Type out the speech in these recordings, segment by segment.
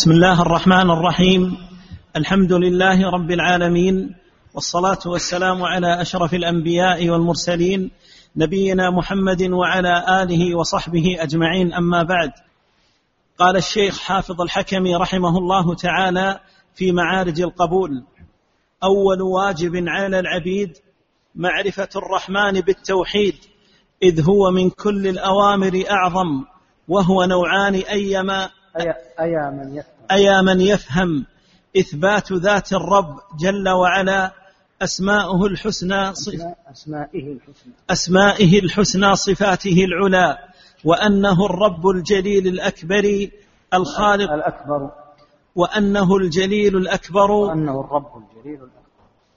بسم الله الرحمن الرحيم. الحمد لله رب العالمين والصلاة والسلام على أشرف الأنبياء والمرسلين نبينا محمد وعلى آله وصحبه أجمعين. أما بعد قال الشيخ حافظ الحكم رحمه الله تعالى في معارج القبول أول واجب على العبيد معرفة الرحمن بالتوحيد إذ هو من كل الأوامر أعظم وهو نوعان أيما أيا من يفهم. أيا من يفهم إثبات ذات الرب جل وعلا أسماؤه الحسنى أسمائه الحسنى. أسمائه الحسنى صفاته العلى وأنه الرب الجليل الأكبر الخالق الأكبر. وأنه الجليل الأكبر وأنه الرب الجليل الأكبر.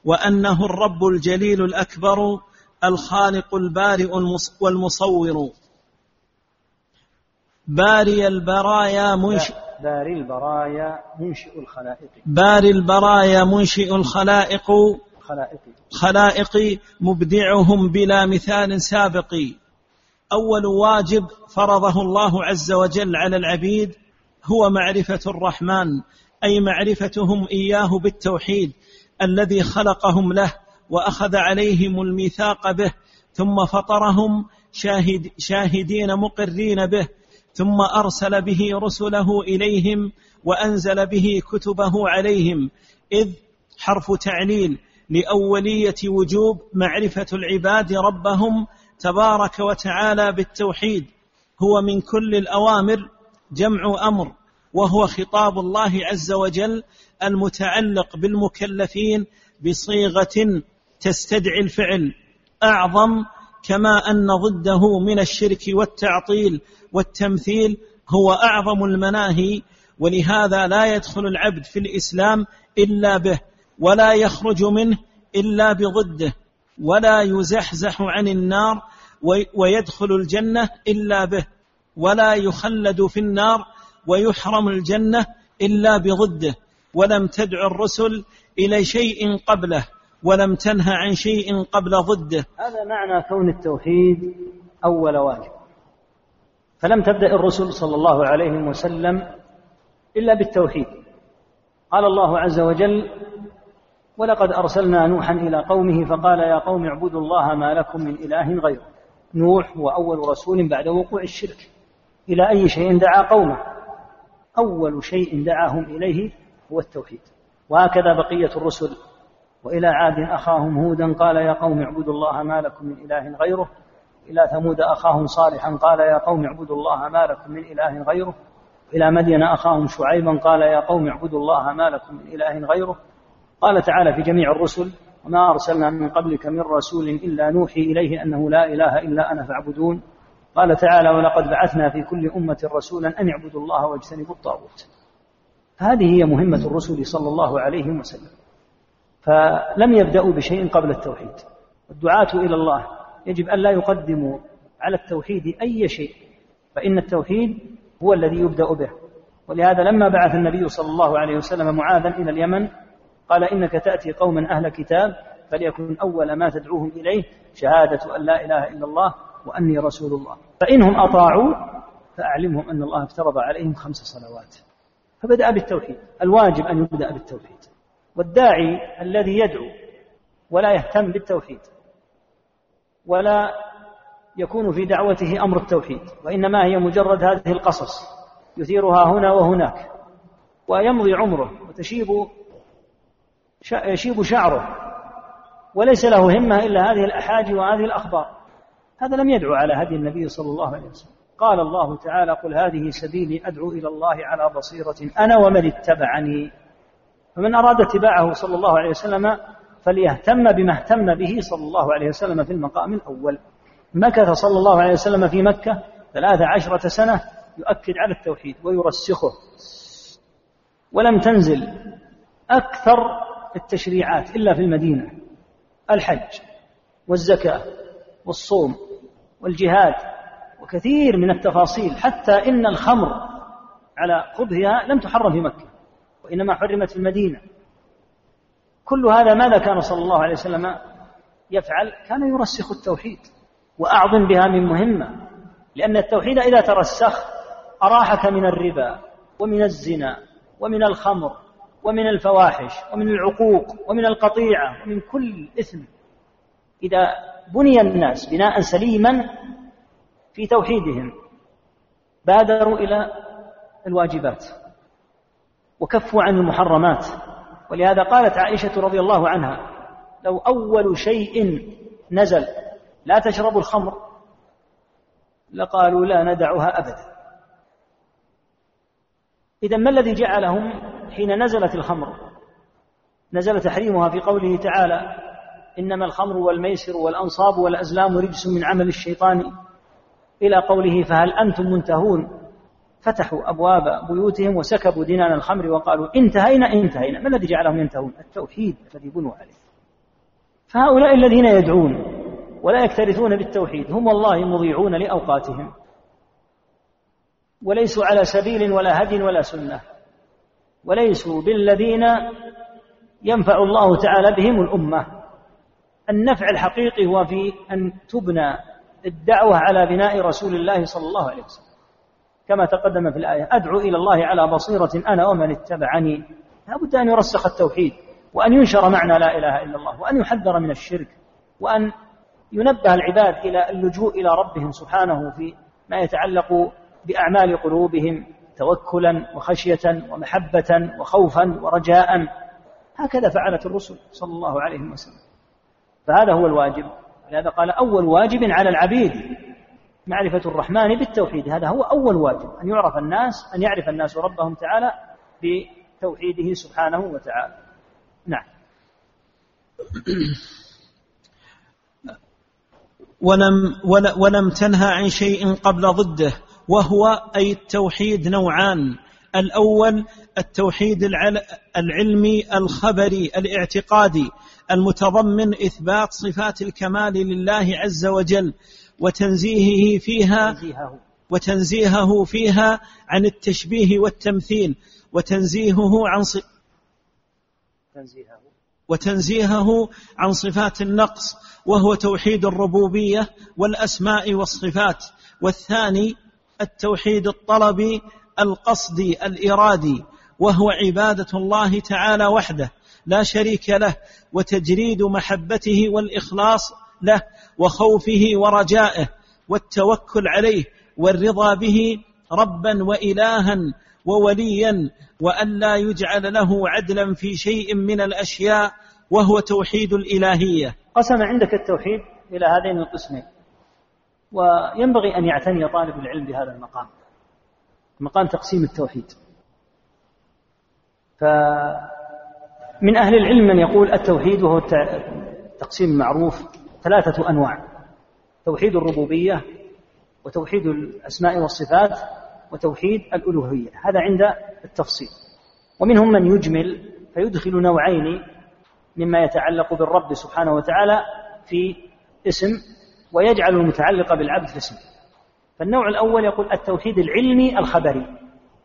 وأنه الرب الجليل الأكبر الخالق البارئ والمصور. باري البرايا منشئ باري البرايا منشئ الخلائق. باري البرايا منشئ الخلائق. خلائق خلائق مبدعهم بلا مثال سابق. أول واجب فرضه الله عز وجل على العبيد هو معرفة الرحمن أي معرفتهم إياه بالتوحيد الذي خلقهم له وأخذ عليهم الميثاق به ثم فطرهم شاهد شاهدين مقرين به ثم أرسل به رسله إليهم وأنزل به كتبه عليهم إذ حرف تعليل لأولية وجوب معرفة العباد ربهم تبارك وتعالى بالتوحيد هو من كل الأوامر جمع أمر وهو خطاب الله عز وجل المتعلق بالمكلفين بصيغة تستدعي الفعل أعظم كما أن ضده من الشرك والتعطيل والتمثيل هو أعظم المناهي ولهذا لا يدخل العبد في الإسلام إلا به ولا يخرج منه إلا بضده ولا يزحزح عن النار ويدخل الجنة إلا به ولا يخلد في النار ويحرم الجنة إلا بضده ولم تدع الرسل إلى شيء قبله ولم تنه عن شيء قبل ضده. هذا معنى كون التوحيد أول واجب. فلم تبدأ الرسل صلى الله عليه وسلم إلا بالتوحيد. قال الله عز وجل ولقد أرسلنا نوحا إلى قومه فقال يا قوم اعبدوا الله ما لكم من إله غيره. نوح هو أول رسول بعد وقوع الشرك. إلى أي شيء دعا قومه؟ أول شيء دعاهم إليه هو التوحيد. وهكذا بقية الرسل. وإلى عاد أخاهم هودا قال يا قوم اعبدوا الله ما لكم من إله غيره. إلى ثمود أخاهم صالحا قال يا قوم اعبدوا الله ما لكم من إله غيره. إلى مدين أخاهم شعيبا قال يا قوم اعبدوا الله ما لكم من إله غيره. قال تعالى في جميع الرسل وما أرسلنا من قبلك من رسول إلا نوحي إليه أنه لا إله إلا أنا فاعبدون. قال تعالى ولقد بعثنا في كل أمة رسولا أن اعبدوا الله واجتنبوا الطاغوت. هذه هي مهمة الرسل صلى الله عليه وسلم. فلم يبدأوا بشيء قبل التوحيد. الدعاة إلى الله يجب أن لا يقدموا على التوحيد أي شيء فإن التوحيد هو الذي يبدأ به. ولهذا لما بعث النبي صلى الله عليه وسلم معاذا إلى اليمن قال إنك تأتي قوما أهل كتاب فليكن أول ما تدعوهم إليه شهادة أن لا إله إلا الله وأني رسول الله. فإنهم أطاعوا فأعلمهم أن الله افترض عليهم خمس صلوات. فبدأ بالتوحيد. الواجب أن يبدأ بالتوحيد. والداعي الذي يدعو ولا يهتم بالتوحيد ولا يكون في دعوته أمر التوحيد وإنما هي مجرد هذه القصص يثيرها هنا وهناك ويمضي عمره وتشيب يشيب شعره وليس له همة إلا هذه الاحاجي وهذه الأخبار. هذا لم يدعو على هدي النبي صلى الله عليه وسلم. قال الله تعالى قل هذه سبيلي أدعو إلى الله على بصيرة أنا ومن اتبعني. فمن أراد اتباعه صلى الله عليه وسلم فليهتم بما اهتم به صلى الله عليه وسلم في المقام الأول. مكث صلى الله عليه وسلم في مكة ثلاث عشرة سنة يؤكد على التوحيد ويرسخه. ولم تنزل أكثر التشريعات إلا في المدينة. الحج والزكاة والصوم والجهاد وكثير من التفاصيل حتى إن الخمر على قبهها لم تحرم في مكة وإنما حرمت في المدينة. كل هذا ماذا كان صلى الله عليه وسلم يفعل؟ كان يرسخ التوحيد وأعظم بها من مهمة لأن التوحيد إذا ترسخ أراحك من الربا ومن الزنا ومن الخمر ومن الفواحش ومن العقوق ومن القطيعة ومن كل إثم. إذا بني الناس بناء سليما في توحيدهم بادروا إلى الواجبات وكفوا عن المحرمات. ولهذا قالت عائشة رضي الله عنها لو أول شيء نزل لا تشربوا الخمر لقالوا لا ندعها أبدا. إذا ما الذي جعلهم حين نزلت الخمر؟ نزل تحريمها في قوله تعالى إنما الخمر والميسر والأنصاب والأزلام رجس من عمل الشيطان إلى قوله فهل أنتم منتهون؟ فتحوا أبواب بيوتهم وسكبوا دينان الخمر وقالوا انتهينا انتهينا. ما الذي جعلهم ينتهون؟ التوحيد الذي بنوا عليه. فهؤلاء الذين يدعون ولا يكترثون بالتوحيد هم والله مضيعون لأوقاتهم. وليسوا على سبيل ولا هدي ولا سنة. وليسوا بالذين ينفع الله تعالى بهم الأمة. النفع الحقيقي هو في أن تبنى الدعوة على بناء رسول الله صلى الله عليه وسلم. كما تقدم في الآية أدعو إلى الله على بصيرة أنا ومن اتبعني. لابد أن يرسخ التوحيد وأن ينشر معنى لا إله إلا الله وأن يحذر من الشرك وأن ينبه العباد إلى اللجوء إلى ربهم سبحانه في ما يتعلق بأعمال قلوبهم توكلا وخشية ومحبة وخوفا ورجاء. هكذا فعلت الرسل صلى الله عليه وسلم. فهذا هو الواجب. لهذا قال أول واجب على العبيد معرفة الرحمن بالتوحيد. هذا هو أول واجب أن يعرف الناس أن يعرف الناس ربهم تعالى بتوحيده سبحانه وتعالى. نعم. ولم, ولم تنهى عن شيء قبل ضده وهو أي التوحيد نوعان. الأول التوحيد العلمي الخبري الاعتقادي المتضمن إثبات صفات الكمال لله عز وجل. وتنزيهه فيها وتنزيهه فيها عن التشبيه والتمثيل وتنزيهه عن وتنزيهه عن صفات النقص وهو توحيد الربوبية والأسماء والصفات. والثاني التوحيد الطلبي القصدي الإرادي وهو عبادة الله تعالى وحده لا شريك له وتجريد محبته والإخلاص له وخوفه ورجائه والتوكل عليه والرضا به ربا وإلها ووليا والا يجعل له عدلا في شيء من الأشياء وهو توحيد الإلهية. قسم عندك التوحيد إلى هذين القسمين وينبغي أن يعتني طالب العلم بهذا المقام مقام تقسيم التوحيد. فمن أهل العلم من يقول التوحيد وهو التقسيم المعروف ثلاثة أنواع. توحيد الربوبية وتوحيد الأسماء والصفات وتوحيد الألوهية. هذا عند التفصيل. ومنهم من يجمل فيدخل نوعين مما يتعلق بالرب سبحانه وتعالى في اسم ويجعل المتعلق بالعبد في اسم. فالنوع الأول يقول التوحيد العلمي الخبري.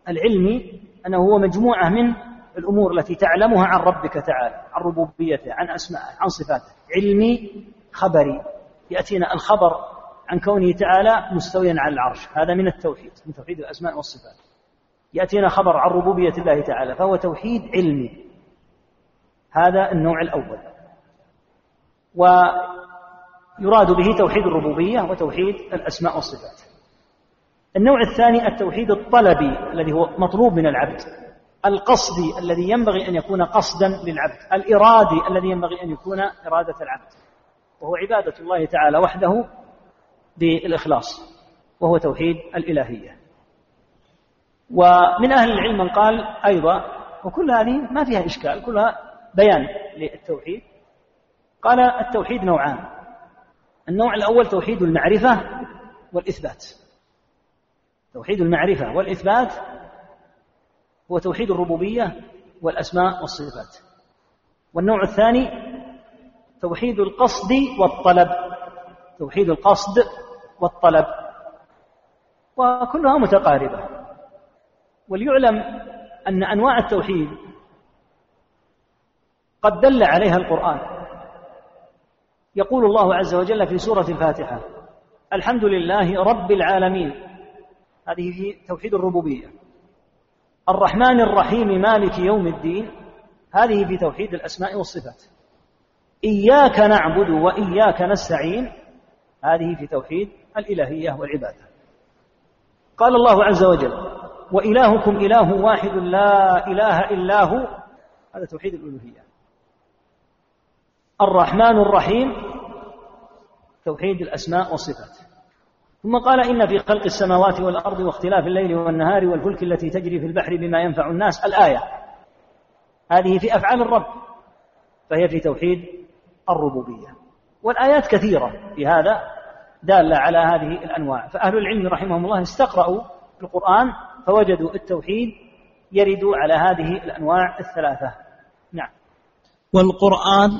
العلمي أنه هو مجموعة من الأمور التي تعلمها عن ربك تعالى عن ربوبيته عن أسمائه عن صفاته. علمي خبري يأتينا الخبر عن كونه تعالى مستويا على العرش. هذا من التوحيد من توحيد الأسماء والصفات. يأتينا خبر عن ربوبية الله تعالى فهو توحيد علمي. هذا النوع الأول. ويراد به توحيد الربوبية وتوحيد الأسماء والصفات. النوع الثاني التوحيد الطلبي الذي هو مطلوب من العبد. القصدي الذي ينبغي أن يكون قصدا للعبد. الإرادي الذي ينبغي أن يكون إرادة العبد. وهو عبادة الله تعالى وحده بالإخلاص وهو توحيد الإلهية. ومن أهل العلم من قال أيضا وكل هذه ما فيها إشكال كلها بيان للتوحيد. قال التوحيد نوعان النوع الأول توحيد المعرفة والإثبات. توحيد المعرفة والإثبات هو توحيد الربوبية والأسماء والصفات. والنوع الثاني توحيد القصد والطلب. توحيد القصد والطلب. وكلها متقاربة. وليعلم أن أنواع التوحيد قد دل عليها القرآن. يقول الله عز وجل في سورة الفاتحة الحمد لله رب العالمين. هذه في توحيد الربوبية. الرحمن الرحيم مالك يوم الدين. هذه في توحيد الأسماء والصفات. إياك نعبد وإياك نستعين. هذه في توحيد الإلهية والعبادة. قال الله عز وجل وإلهكم إله واحد لا إله إلا هو. هذا توحيد الألوهية. الرحمن الرحيم توحيد الأسماء والصفات. ثم قال إن في خلق السماوات والأرض واختلاف الليل والنهار والفلك التي تجري في البحر بما ينفع الناس. الآية. هذه في أفعال الرب فهي في توحيد الربوبية. والآيات كثيرة في هذا دالة على هذه الأنواع. فأهل العلم رحمهم الله استقرأوا القرآن فوجدوا التوحيد يرد على هذه الأنواع الثلاثة. نعم. والقرآن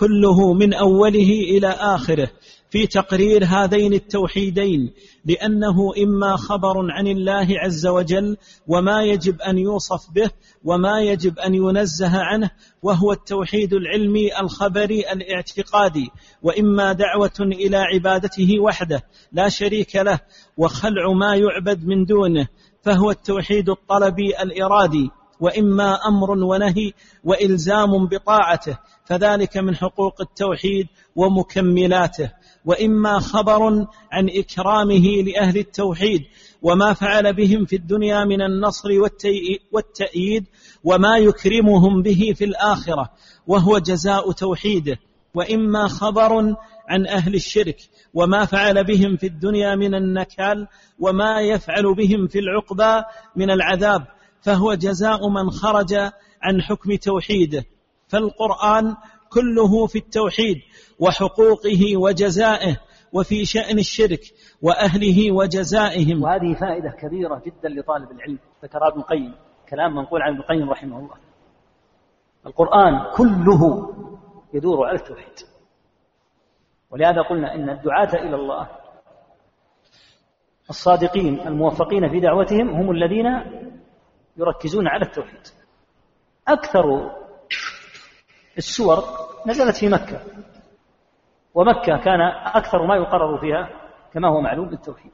كله من أوله إلى آخره. في تقرير هذين التوحيدين لأنه إما خبر عن الله عز وجل وما يجب أن يوصف به وما يجب أن ينزه عنه وهو التوحيد العلمي الخبري الاعتقادي وإما دعوة إلى عبادته وحده لا شريك له وخلع ما يعبد من دونه فهو التوحيد الطلبي الإرادي وإما أمر ونهي وإلزام بطاعته فذلك من حقوق التوحيد ومكملاته. وإما خبر عن إكرامه لأهل التوحيد وما فعل بهم في الدنيا من النصر والتأييد وما يكرمهم به في الآخرة وهو جزاء توحيده. وإما خبر عن أهل الشرك وما فعل بهم في الدنيا من النكال وما يفعل بهم في العقبى من العذاب فهو جزاء من خرج عن حكم توحيده. فالقرآن كله في التوحيد وحقوقه وجزائه وفي شأن الشرك وأهله وجزائهم. وهذه فائدة كبيرة جدا لطالب العلم ذكر ابن القيم كلام منقول عن ابن القيم رحمه الله. القرآن كله يدور على التوحيد. ولهذا قلنا إن الدعاة إلى الله الصادقين الموفقين في دعوتهم هم الذين يركزون على التوحيد. أكثر السور نزلت في مكة. ومكة كان أكثر ما يقرر فيها كما هو معلوم بالتوحيد.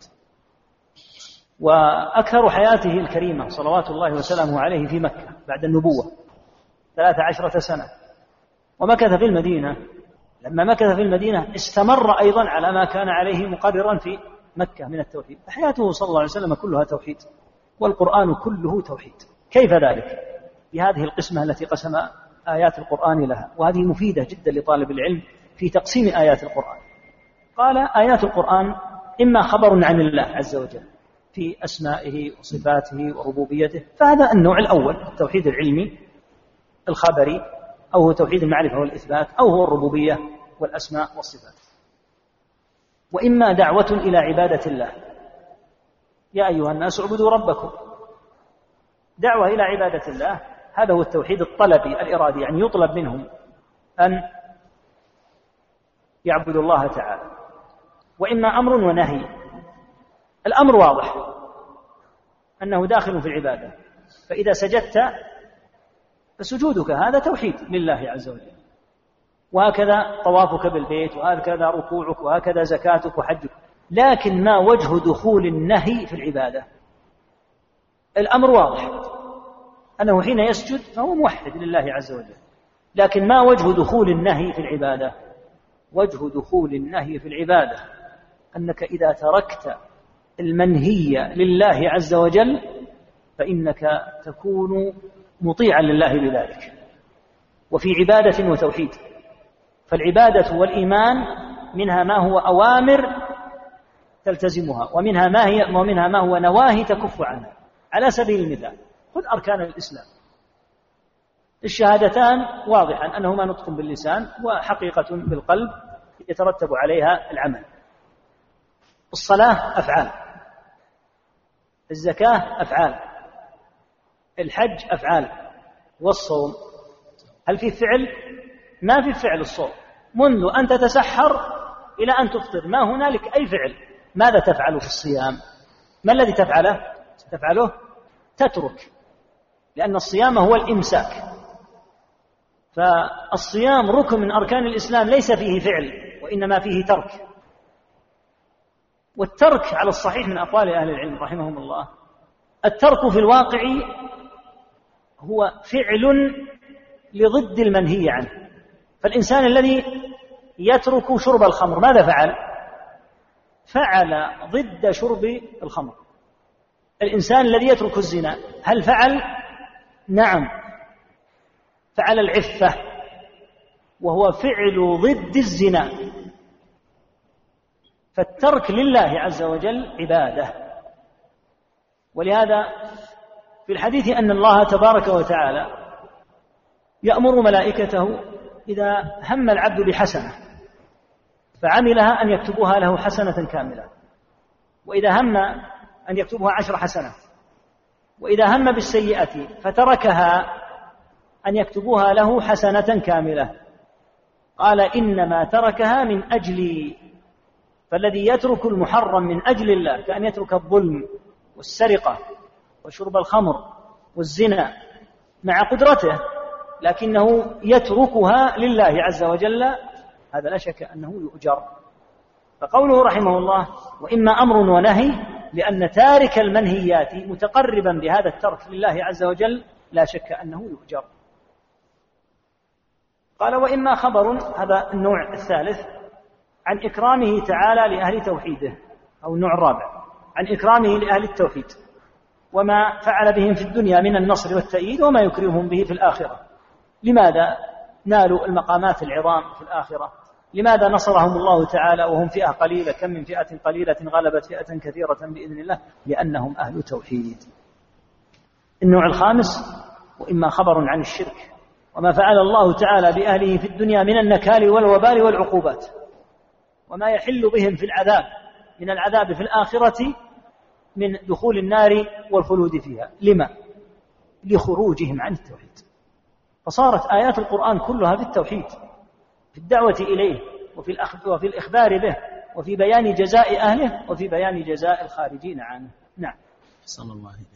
وأكثر حياته الكريمة صلوات الله وسلامه عليه في مكة بعد النبوة ثلاث عشرة سنة. ومكث في المدينة لما مكث في المدينة استمر أيضا على ما كان عليه مقررا في مكة من التوحيد. فحياته صلى الله عليه وسلم كلها توحيد والقرآن كله توحيد. كيف ذلك؟ بهذه القسمة التي قسم آيات القرآن لها. وهذه مفيدة جدا لطالب العلم في تقسيم آيات القرآن. قال آيات القرآن إما خبر عن الله عز وجل في أسمائه وصفاته وربوبيته فهذا النوع الأول التوحيد العلمي الخبري أو هو توحيد المعرفة والإثبات أو هو الربوبية والأسماء والصفات. وإما دعوة إلى عبادة الله. يا أيها الناس اعبدوا ربكم. دعوة إلى عبادة الله هذا هو التوحيد الطلبي الإرادي يعني يطلب منهم أن يعبدوا الله تعالى. وإما أمر ونهي. الأمر واضح. أنه داخل في العبادة. فإذا سجدت فسجودك هذا توحيد لله عز وجل. وهكذا طوافك بالبيت وهكذا ركوعك وهكذا زكاتك وحجك. لكن ما وجه دخول النهي في العبادة؟ الأمر واضح. أنه حين يسجد فهو موحد لله عز وجل. لكن ما وجه دخول النهي في العبادة؟ وجه دخول النهي في العبادة أنك إذا تركت المنهي لله عز وجل فإنك تكون مطيعا لله بذلك. وفي عبادة وتوحيد. فالعبادة والإيمان منها ما هو أوامر تلتزمها ومنها ما هي ومنها ما هو نواهي تكف عنها. على سبيل المثال خذ أركان الإسلام. الشهادتان واضحا أنهما نطق باللسان وحقيقة بالقلب يترتب عليها العمل. الصلاة أفعال. الزكاة أفعال. الحج أفعال. والصوم. هل في فعل؟ ما في فعل الصوم. منذ أن تتسحر إلى أن تفطر ما هنالك أي فعل؟ ماذا تفعل في الصيام؟ ما الذي تفعله؟ تفعله تترك لأن الصيام هو الإمساك. فالصيام ركن من أركان الإسلام ليس فيه فعل وإنما فيه ترك. والترك على الصحيح من أقوال أهل العلم رحمهم الله. الترك في الواقع هو فعل لضد المنهي عنه. فالإنسان الذي يترك شرب الخمر ماذا فعل؟ فعل ضد شرب الخمر. الإنسان الذي يترك الزنا هل فعل؟ نعم. فعل العفة وهو فعل ضد الزنا. فالترك لله عز وجل عبادة. ولهذا في الحديث أن الله تبارك وتعالى يأمر ملائكته إذا هم العبد بحسنة فعملها أن يكتبوها له حسنة كاملة. وإذا هم أن يكتبها عشر حسنات وإذا هم بالسيئة فتركها أن يكتبوها له حسنة كاملة. قال إنما تركها من أجلي فالذي يترك المحرم من أجل الله كأن يترك الظلم والسرقة وشرب الخمر والزنا مع قدرته لكنه يتركها لله عز وجل هذا لا شك أنه يؤجر. فقوله رحمه الله وإما أمر ونهي لأن تارك المنهيات متقربا بهذا الترك لله عز وجل لا شك أنه يؤجر. قال وإما خبر هذا النوع الثالث عن إكرامه تعالى لأهل توحيده أو النوع الرابع عن إكرامه لأهل التوحيد وما فعل بهم في الدنيا من النصر والتأييد وما يكرمهم به في الآخرة. لماذا نالوا المقامات العظام في الآخرة؟ لماذا نصرهم الله تعالى وهم فئة قليلة؟ كم من فئة قليلة غلبت فئة كثيرة بإذن الله؟ لأنهم أهل توحيد. النوع الخامس وإما خبر عن الشرك. وما فعل الله تعالى بأهله في الدنيا من النكال والوبال والعقوبات. وما يحل بهم في العذاب من العذاب في الآخرة من دخول النار والخلود فيها. لما؟ لخروجهم عن التوحيد. فصارت آيات القرآن كلها في التوحيد في الدعوة إليه وفي, وفي الإخبار به وفي بيان جزاء أهله وفي بيان جزاء الخارجين عنه. نعم. صلى الله عليك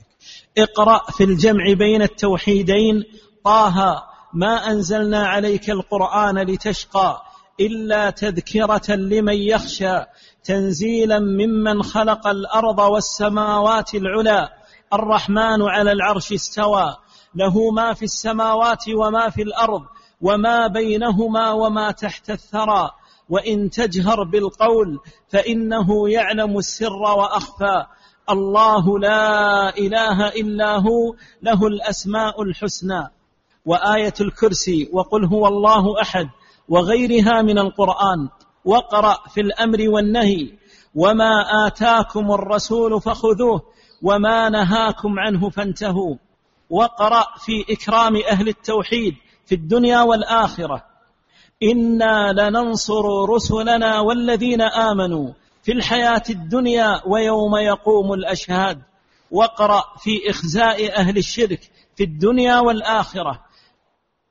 اقرأ في الجمع بين التوحيدين طه ما أنزلنا عليك القرآن لتشقى إلا تذكرة لمن يخشى تنزيلا ممن خلق الأرض والسماوات العلى الرحمن على العرش استوى له ما في السماوات وما في الأرض وما بينهما وما تحت الثرى وإن تجهر بالقول فإنه يعلم السر وأخفى. الله لا إله إلا هو له الأسماء الحسنى. وآية الكرسي وقل هو الله أحد وغيرها من القرآن واقرأ في الأمر والنهي وما آتاكم الرسول فخذوه وما نهاكم عنه فانتهوا واقرأ في إكرام أهل التوحيد في الدنيا والآخرة إنا لننصر رسلنا والذين آمنوا في الحياة الدنيا ويوم يقوم الأشهاد واقرأ في إخزاء أهل الشرك في الدنيا والآخرة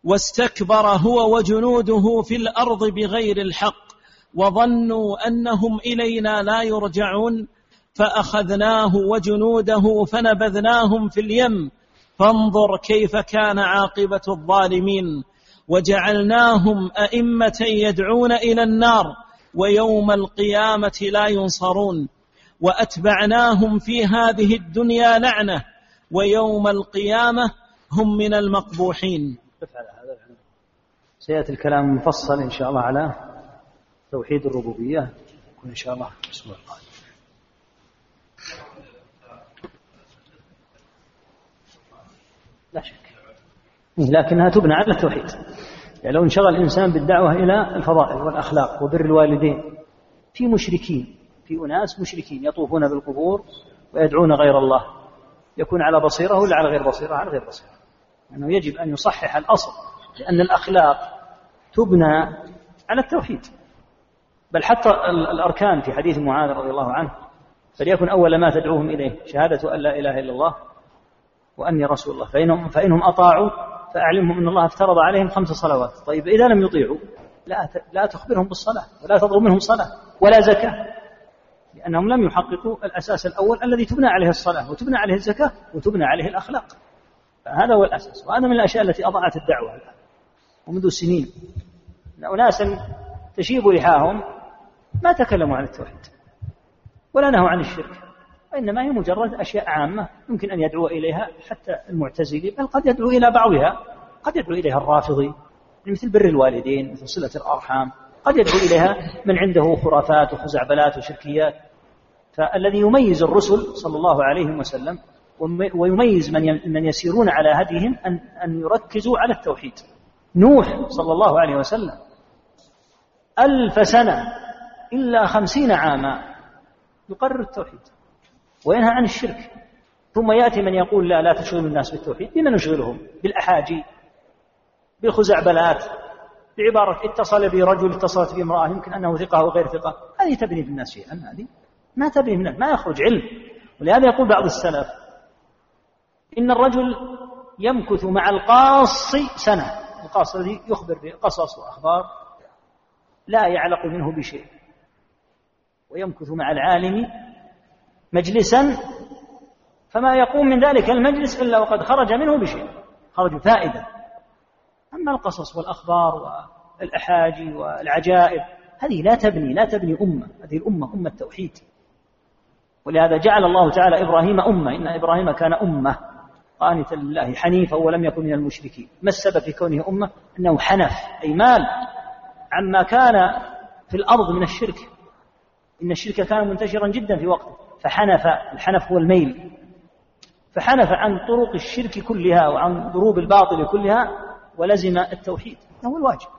واستكبر هو وجنوده في الأرض بغير الحق وظنوا أنهم إلينا لا يرجعون فأخذناه وجنوده فنبذناهم في اليم فانظر كيف كان عاقبة الظالمين وجعلناهم أئمة يدعون إلى النار ويوم القيامة لا ينصرون وأتبعناهم في هذه الدنيا لعنة ويوم القيامة هم من المقبوحين. سيأتي الكلام مفصل إن شاء الله على توحيد الربوبية. يكون إن شاء الله الأسبوع القادم. لا شك. لكنها تبنى على التوحيد. يعني لو انشغل الإنسان بالدعوة إلى الفضائل والأخلاق وبر الوالدين في مشركين في أناس مشركين يطوفون بالقبور ويدعون غير الله. يكون على بصيرة ولا على غير بصيرة؟ على غير بصيرة. أنه يجب أن يصحح الأصل لأن الأخلاق تبنى على التوحيد. بل حتى الأركان في حديث معاذ رضي الله عنه فليكن أول ما تدعوهم إليه شهادة أن لا إله إلا الله وأني رسول الله. فإنهم, فإنهم أطاعوا فأعلمهم أن الله افترض عليهم خمس صلوات. طيب إذا لم يطيعوا لا لا تخبرهم بالصلاة ولا تطلب منهم صلاة ولا زكاة لأنهم لم يحققوا الأساس الأول الذي تبنى عليه الصلاة وتبنى عليه الزكاة وتبنى عليه الأخلاق. فهذا هو الأساس وهذا من الأشياء التي أضاعت الدعوة الآن ومنذ سنين. أناسا تشيب لحاهم ما تكلموا عن التوحيد ولا نهوا عن الشرك وإنما هي مجرد أشياء عامة يمكن أن يدعو إليها حتى المعتزلي بل قد يدعو إلى بعضها قد يدعو إليها الرافضي مثل بر الوالدين مثل صلة الأرحام قد يدعو إليها من عنده خرافات وخزعبلات وشركيات. فالذي يميز الرسل صلى الله عليه وسلم ويميز من من يسيرون على هديهم أن أن يركزوا على التوحيد. نوح صلى الله عليه وسلم ألف سنة إلا خمسين عاما يقرر التوحيد وينهى عن الشرك. ثم يأتي من يقول لا لا تشغل الناس بالتوحيد. بما نشغلهم؟ بالأحاجي بالخزعبلات بعبارة اتصل بي رجل اتصلت بي امرأة يمكن أنه ثقة أو غير ثقة. هذه تبني في الناس شيئا هذه ما تبني في ما يخرج علم. ولهذا يقول بعض السلف إن الرجل يمكث مع القاص سنة. القاص الذي يخبر بقصص وأخبار لا يعلق منه بشيء. ويمكث مع العالم مجلسا فما يقوم من ذلك المجلس إلا وقد خرج منه بشيء خرج فائدة. أما القصص والأخبار والأحاجي والعجائب هذه لا تبني لا تبني أمة. هذه الأمة أمة توحيد. ولهذا جعل الله تعالى إبراهيم أمة. إن إبراهيم كان أمة. قانتا لله حنيفا ولم يكن من المشركين. ما السبب في كونه أمة؟ أنه حنف. أي مال. عما كان في الأرض من الشرك. إن الشرك كان منتشرا جدا في وقته. فحنف. الحنف هو الميل. فحنف عن طرق الشرك كلها وعن ضروب الباطل كلها ولزم التوحيد. هو الواجب.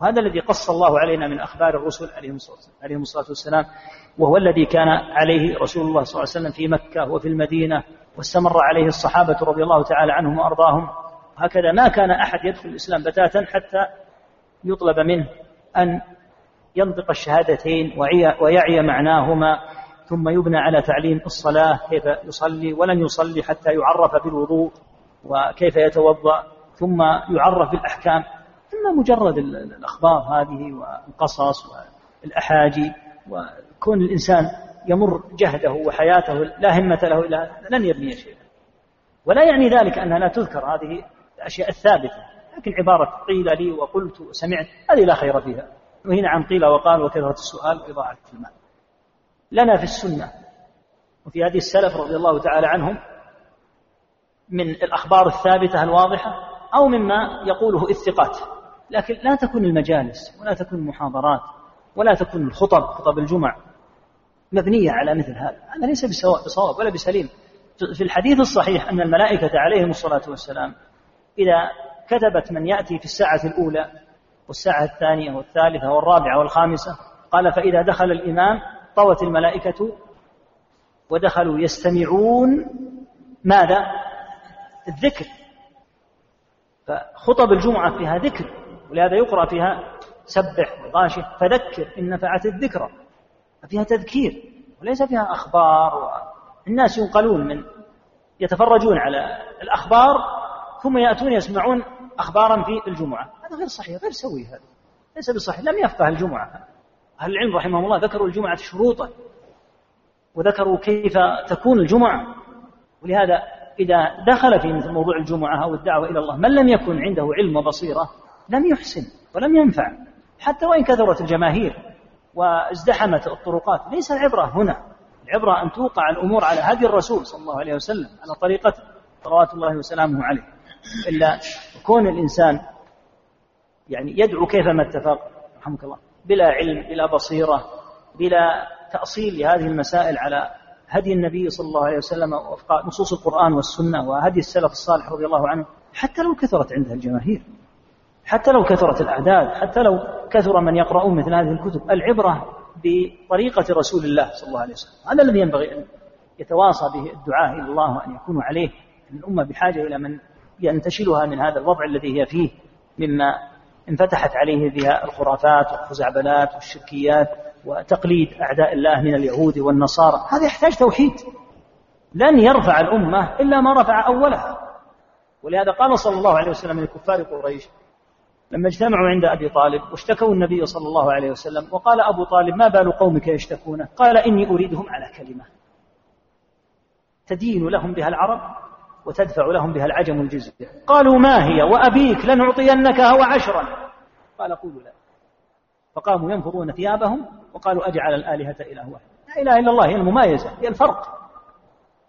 وهذا الذي قص الله علينا من أخبار الرسل عليهم الصلاة والسلام وهو الذي كان عليه رسول الله صلى الله عليه وسلم في مكة وفي المدينة واستمر عليه الصحابة رضي الله تعالى عنهم وأرضاهم. هكذا ما كان أحد يدخل الإسلام بتاتا حتى يطلب منه أن ينطق الشهادتين ويعي معناهما ثم يبنى على تعليم الصلاة كيف يصلي ولن يصلي حتى يعرف بالوضوء وكيف يتوضأ ثم يعرف بالأحكام. إما مجرد الأخبار هذه والقصص والأحاجي وكون الإنسان يمر جهده وحياته لا همة له إلا لن يبني شيئا. ولا يعني ذلك أنها لا تذكر هذه الأشياء الثابتة لكن عبارة قيل لي وقلت وسمعت هذه لا خير فيها. وهنا عن قيل وقال وكثرة السؤال وإضاعة المال. لنا في السنة وفي هذه السلف رضي الله تعالى عنهم من الأخبار الثابتة الواضحة أو مما يقوله الثقات. لكن لا تكون المجالس ولا تكون المحاضرات ولا تكون الخطب خطب الجمع مبنية على مثل هذا. هذا ليس بصواب ولا بسليم. في الحديث الصحيح أن الملائكة عليهم الصلاة والسلام إذا كتبت من يأتي في الساعة الأولى والساعة الثانية والثالثة والرابعة والخامسة قال فإذا دخل الإمام طوت الملائكة ودخلوا يستمعون ماذا؟ الذكر. فخطب الجمعة فيها ذكر. ولهذا يقرأ فيها سبح وغاشي فذكر إن نفعت الذكرى فيها تذكير وليس فيها أخبار الناس ينقلون من يتفرجون على الأخبار ثم يأتون يسمعون أخبارا في الجمعة. هذا غير صحيح غير سوي هذا ليس بصحيح لم يفقه الجمعة. أهل العلم رحمهم الله ذكروا الجمعة شروطا وذكروا كيف تكون الجمعة. ولهذا إذا دخل في مثل موضوع الجمعة أو الدعوة إلى الله من لم يكن عنده علم وبصيرة لم يحسن ولم ينفع. حتى وإن كثرت الجماهير وازدحمت الطرقات ليس العبرة هنا. العبرة أن توقع الأمور على هدي الرسول صلى الله عليه وسلم على طريقته صلوات الله وسلامه عليه. إلا كون الإنسان يعني يدعو كيفما اتفق رحمك الله بلا علم بلا بصيرة بلا تأصيل لهذه المسائل على هدي النبي صلى الله عليه وسلم وفق نصوص القرآن والسنة وهدي السلف الصالح رضي الله عنه حتى لو كثرت عندها الجماهير. حتى لو كثرت الأعداد حتى لو كثر من يقرؤون مثل هذه الكتب العبرة بطريقة رسول الله صلى الله عليه وسلم. هذا الذي ينبغي أن يتواصى به الدعاء إلى الله وأن يكونوا عليه الأمة بحاجة إلى من ينتشلها من هذا الوضع الذي هي فيه مما انفتحت عليه بها الخرافات والخزعبلات والشركيات وتقليد أعداء الله من اليهود والنصارى. هذا يحتاج توحيد. لن يرفع الأمة إلا ما رفع أولها. ولهذا قال صلى الله عليه وسلم لكفار قريش لما اجتمعوا عند أبي طالب واشتكوا النبي صلى الله عليه وسلم وقال أبو طالب ما بال قومك يشتكون؟ قال إني أريدهم على كلمة. تدين لهم بها العرب وتدفع لهم بها العجم الجزية قالوا ما هي؟ وأبيك لنعطينك هو عشرا. قال قولوا لا. فقاموا ينفضون ثيابهم وقالوا أجعل الآلهة إله واحد. لا إله إلا الله هي الممايزة هي الفرق.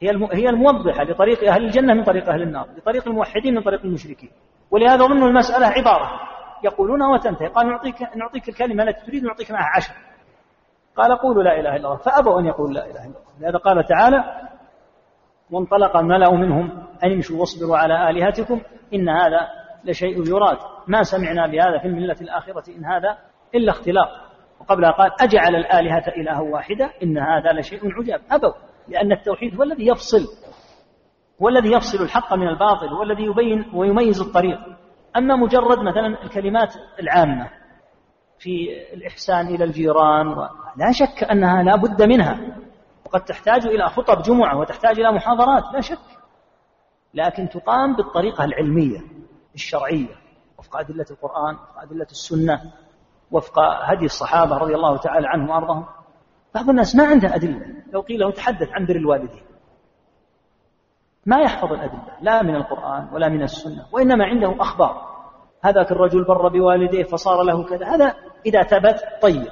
هي هي الموضحة لطريق أهل الجنة من طريق أهل النار لطريق الموحدين من طريق المشركين. ولهذا ظنوا المسألة عبارة. يقولون وتنتهي. قال نعطيك نعطيك الكلمة التي تريد نعطيك معها عشر. قال قولوا لا إله إلا الله. فأبوا أن يقولوا لا إله إلا الله. لهذا قال تعالى وانطلق الملأ منهم أن امشوا واصبروا على آلهتكم إن هذا لشيء يراد. ما سمعنا بهذا في الملة الآخرة إن هذا إلا اختلاق. وقبلها قال أجعل الآلهة إلها واحدة إن هذا لشيء عجاب. أبوا لأن التوحيد هو الذي يفصل هو الذي يفصل الحق من الباطل هو الذي يبين ويميز الطريق. أما مجرد مثلا الكلمات العامة في الإحسان إلى الجيران لا شك أنها لا بد منها. وقد تحتاج إلى خطب جمعة وتحتاج إلى محاضرات لا شك. لكن تقام بالطريقة العلمية الشرعية وفق أدلة القرآن وفق أدلة السنة وفق هدي الصحابة رضي الله تعالى عنهم وأرضاهم. بعض الناس ما عنده أدلة لو قيل له تحدث عن بر الوالدين. ما يحفظ الأدلة لا من القرآن ولا من السنة وإنما عنده أخبار. هذاك الرجل بر بوالديه فصار له كذا. هذا إذا ثبت طيب.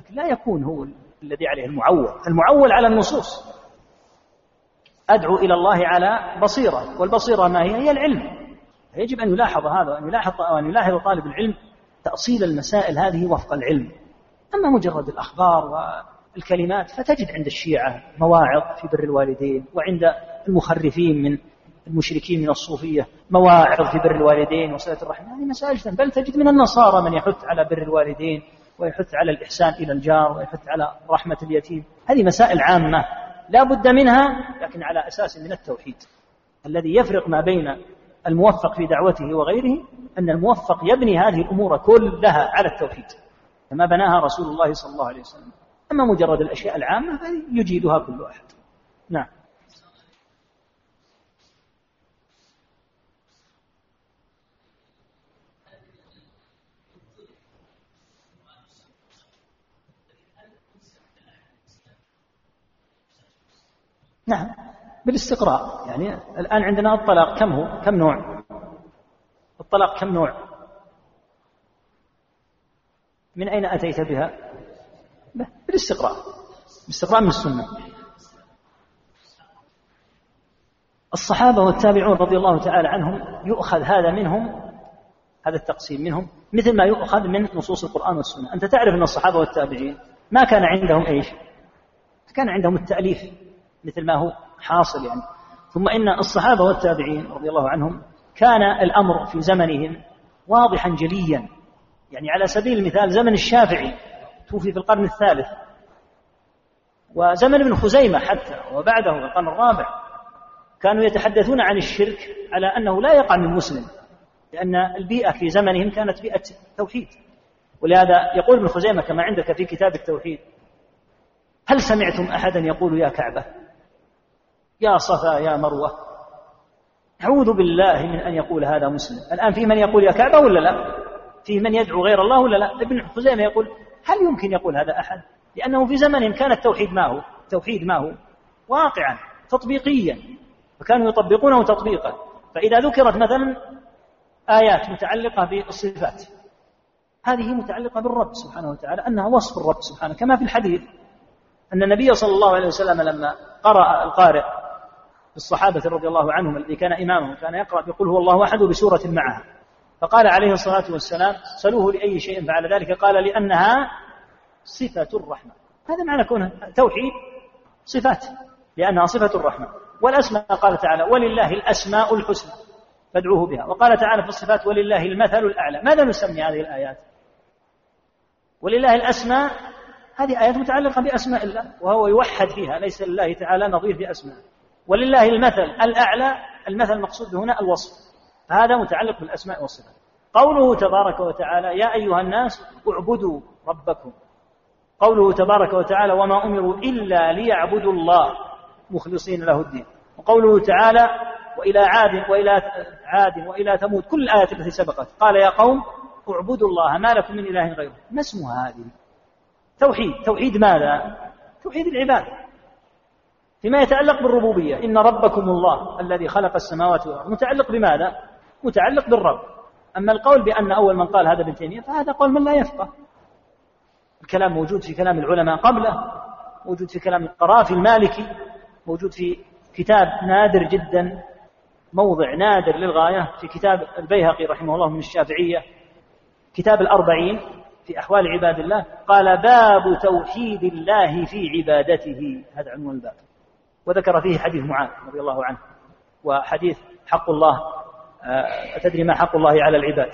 لكن لا يكون هو الذي عليه المعول. المعول على النصوص. أدعو إلى الله على بصيرة والبصيرة ما هي؟ هي العلم. يجب أن يلاحظ هذا وأن يلاحظ وأن يلاحظ طالب العلم تأصيل المسائل هذه وفق العلم. أما مجرد الأخبار والكلمات فتجد عند الشيعة مواعظ في بر الوالدين وعند المخرفين من المشركين من الصوفية مواعظ في بر الوالدين وصلة الرحم هذه مسائل بل تجد من النصارى من يحث على بر الوالدين ويحث على الإحسان إلى الجار ويحث على رحمة اليتيم. هذه مسائل عامة لا بد منها لكن على أساس من التوحيد. الذي يفرق ما بين الموفق في دعوته وغيره أن الموفق يبني هذه الأمور كلها على التوحيد. كما بناها رسول الله صلى الله عليه وسلم. أما مجرد الأشياء العامة فيجيدها كل أحد. نعم. نعم. بالاستقراء. يعني الآن عندنا الطلاق كم هو؟ كم نوع؟ الطلاق كم نوع؟ من أين أتيت بها؟ بالاستقراء بالاستقراء من السنة. الصحابة والتابعون رضي الله تعالى عنهم يؤخذ هذا منهم هذا التقسيم منهم مثل ما يؤخذ من نصوص القرآن والسنة. أنت تعرف أن الصحابة والتابعين ما كان عندهم إيش؟ كان عندهم التأليف مثل ما هو حاصل يعني. ثم إن الصحابة والتابعين رضي الله عنهم كان الأمر في زمنهم واضحا جليا. يعني على سبيل المثال زمن الشافعي توفي في القرن الثالث. وزمن ابن خزيمة حتى وبعده في القرن الرابع كانوا يتحدثون عن الشرك على أنه لا يقع من مسلم لأن البيئة في زمنهم كانت بيئة توحيد. ولهذا يقول ابن خزيمة كما عندك في كتاب التوحيد هل سمعتم أحدا يقول يا كعبة يا صفا يا مروة أعوذ بالله من أن يقول هذا مسلم؟ الآن في من يقول يا كعبة ولا لا؟ في من يدعو غير الله ولا لا؟ ابن خزيمة يقول هل يمكن يقول هذا أحد؟ لأنه في زمن كان التوحيد ما هو؟ التوحيد ما هو؟ واقعا تطبيقيا فكانوا يطبقونه تطبيقا. فإذا ذكرت مثلا آيات متعلقة بالصفات هذه متعلقة بالرب سبحانه وتعالى أنها وصف الرب سبحانه. كما في الحديث أن النبي صلى الله عليه وسلم لما قرأ القارئ الصحابة رضي الله عنهم الذي كان إمامهم كان يقرأ بقول هو الله أحد بسورة معها فقال عليه الصلاة والسلام سلوه لأي شيء فعل ذلك قال لأنها صفة الرحمة. هذا معنى كونها توحيد صفات لأنها صفة الرحمة. والأسماء قال تعالى ولله الأسماء الحسنى فادعوه بها. وقال تعالى في الصفات ولله المثل الأعلى. ماذا نسمي هذه الآيات؟ ولله الأسماء هذه آيات متعلقة بأسماء الله وهو يوحد فيها ليس لله تعالى نظير في أسماء ولله المثل الأعلى المثل المقصود هنا الوصف. هذا متعلق بالأسماء والصفات. قوله تبارك وتعالى يا أيها الناس اعبدوا ربكم. قوله تبارك وتعالى وما أمروا إلا ليعبدوا الله مخلصين له الدين. وقوله تعالى وإلى عاد وإلى عاد وإلى ثمود. كل الآيات التي سبقت. قال يا قوم اعبدوا الله ما لكم من إله غيره. ما اسمها هذه؟ توحيد. توحيد ماذا؟ توحيد العبادة. فيما يتعلق بالربوبية. إن ربكم الله الذي خلق السماوات والأرض. متعلق بماذا؟ متعلق بالرب. أما القول بأن أول من قال هذا ابن تيمية فهذا قول من لا يفقه. الكلام موجود في كلام العلماء قبله موجود في كلام القرافي المالكي موجود في كتاب نادر جدا موضع نادر للغاية في كتاب البيهقي رحمه الله من الشافعية كتاب الأربعين في أحوال عباد الله قال باب توحيد الله في عبادته. هذا عنوان الباب. وذكر فيه حديث معاذ رضي الله عنه وحديث حق الله أتدري ما حق الله على العباد.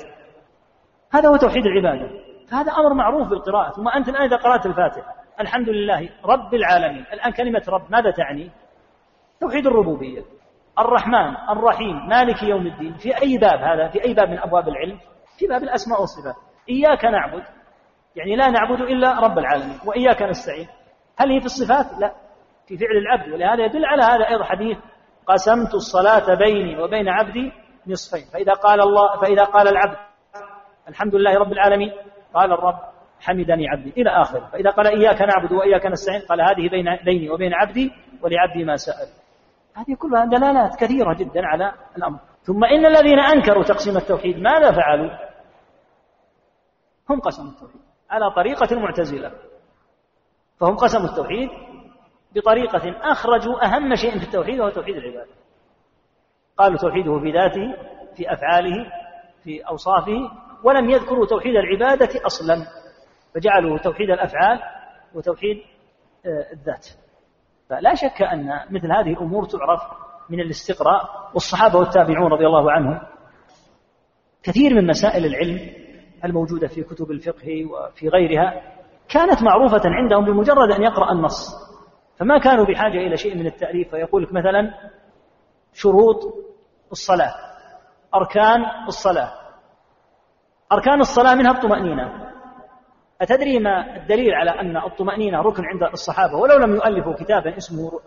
هذا هو توحيد العبادة. فهذا أمر معروف بالقراءة ثم أنت الآن إذا قرأت الفاتحة. الحمد لله رب العالمين. الآن كلمة رب ماذا تعني؟ توحيد الربوبية. الرحمن الرحيم مالك يوم الدين. في أي باب هذا؟ في أي باب من أبواب العلم؟ في باب الأسماء والصفات. إياك نعبد يعني لا نعبد إلا رب العالمين. وإياك نستعين. هل هي في الصفات؟ لا. في فعل العبد. ولهذا يدل على هذا أيضا حديث قسمت الصلاة بيني وبين عبدي نصفين. فإذا قال الله فإذا قال العبد الحمد لله رب العالمين قال الرب حمدني عبدي إلى آخره. فإذا قال إياك نعبد وإياك نستعين قال هذه بين بيني وبين عبدي ولعبدي ما سأل. هذه كلها دلالات كثيرة جدا على الأمر. ثم إن الذين أنكروا تقسيم التوحيد ماذا فعلوا؟ هم قسموا التوحيد على طريقة المعتزلة فهم قسموا التوحيد بطريقة أخرجوا أهم شيء في التوحيد وهو توحيد العبادة. قالوا توحيده في ذاته في أفعاله في أوصافه ولم يذكروا توحيد العبادة أصلا فجعلوا توحيد الأفعال وتوحيد آه، الذات. فلا شك أن مثل هذه الأمور تعرف من الاستقراء والصحابة والتابعون رضي الله عنهم. كثير من مسائل العلم الموجودة في كتب الفقه وفي غيرها كانت معروفة عندهم بمجرد أن يقرأ النص. فما كانوا بحاجة إلى شيء من التأليف فيقول لك مثلا شروط الصلاة. أركان الصلاة. أركان الصلاة منها الطمأنينة. أتدري ما الدليل على أن الطمأنينة ركن عند الصحابة؟ ولو لم يؤلفوا كتابا اسمه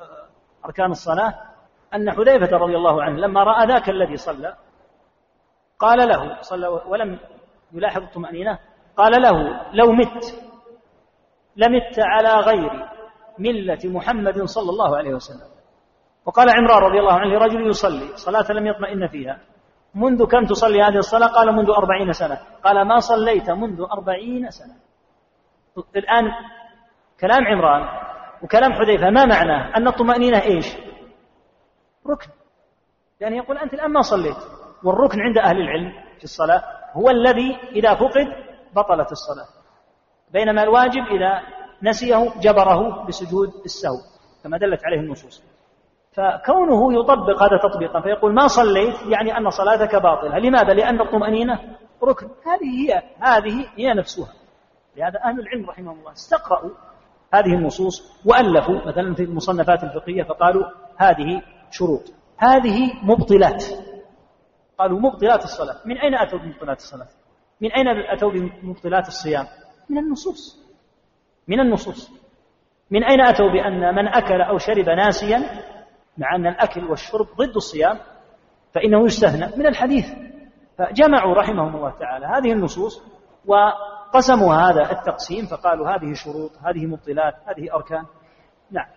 أركان الصلاة أن حذيفة رضي الله عنه لما رأى ذاك الذي صلى قال له صلى ولم يلاحظ الطمأنينة قال له لو مت لمت على غير ملة محمد صلى الله عليه وسلم. وقال عمران رضي الله عنه لرجل يصلي صلاة لم يطمئن فيها. منذ كم تصلي هذه الصلاة؟ قال منذ أربعين سنة. قال ما صليت منذ أربعين سنة. الآن كلام عمران وكلام حذيفة ما معناه؟ أن الطمأنينة إيش؟ ركن. يعني يقول أنت الآن ما صليت. والركن عند أهل العلم في الصلاة هو الذي إذا فقد بطلت الصلاة. بينما الواجب إذا نسيه جبره بسجود السهو كما دلت عليه النصوص. فكونه يطبق هذا تطبيقا فيقول ما صليت؟ يعني أن صلاتك باطلة. لماذا؟ لأن الطمأنينة ركن. هذه هي هذه هي نفسها. لهذا أهل العلم رحمهم الله استقرأوا هذه النصوص وألفوا. مثلا في المصنفات الفقهية فقالوا هذه شروط. هذه مبطلات. قالوا مبطلات الصلاة. من أين أتوا بمبطلات الصلاة؟ من أين أتوا بمبطلات الصيام؟ من النصوص. من النصوص. من أين أتوا بأن من أكل أو شرب ناسيا مع أن الأكل والشرب ضد الصيام فإنه يستثنى من الحديث. فجمعوا رحمهم الله تعالى هذه النصوص وقسموا هذا التقسيم فقالوا هذه شروط هذه مبطلات هذه أركان. نعم.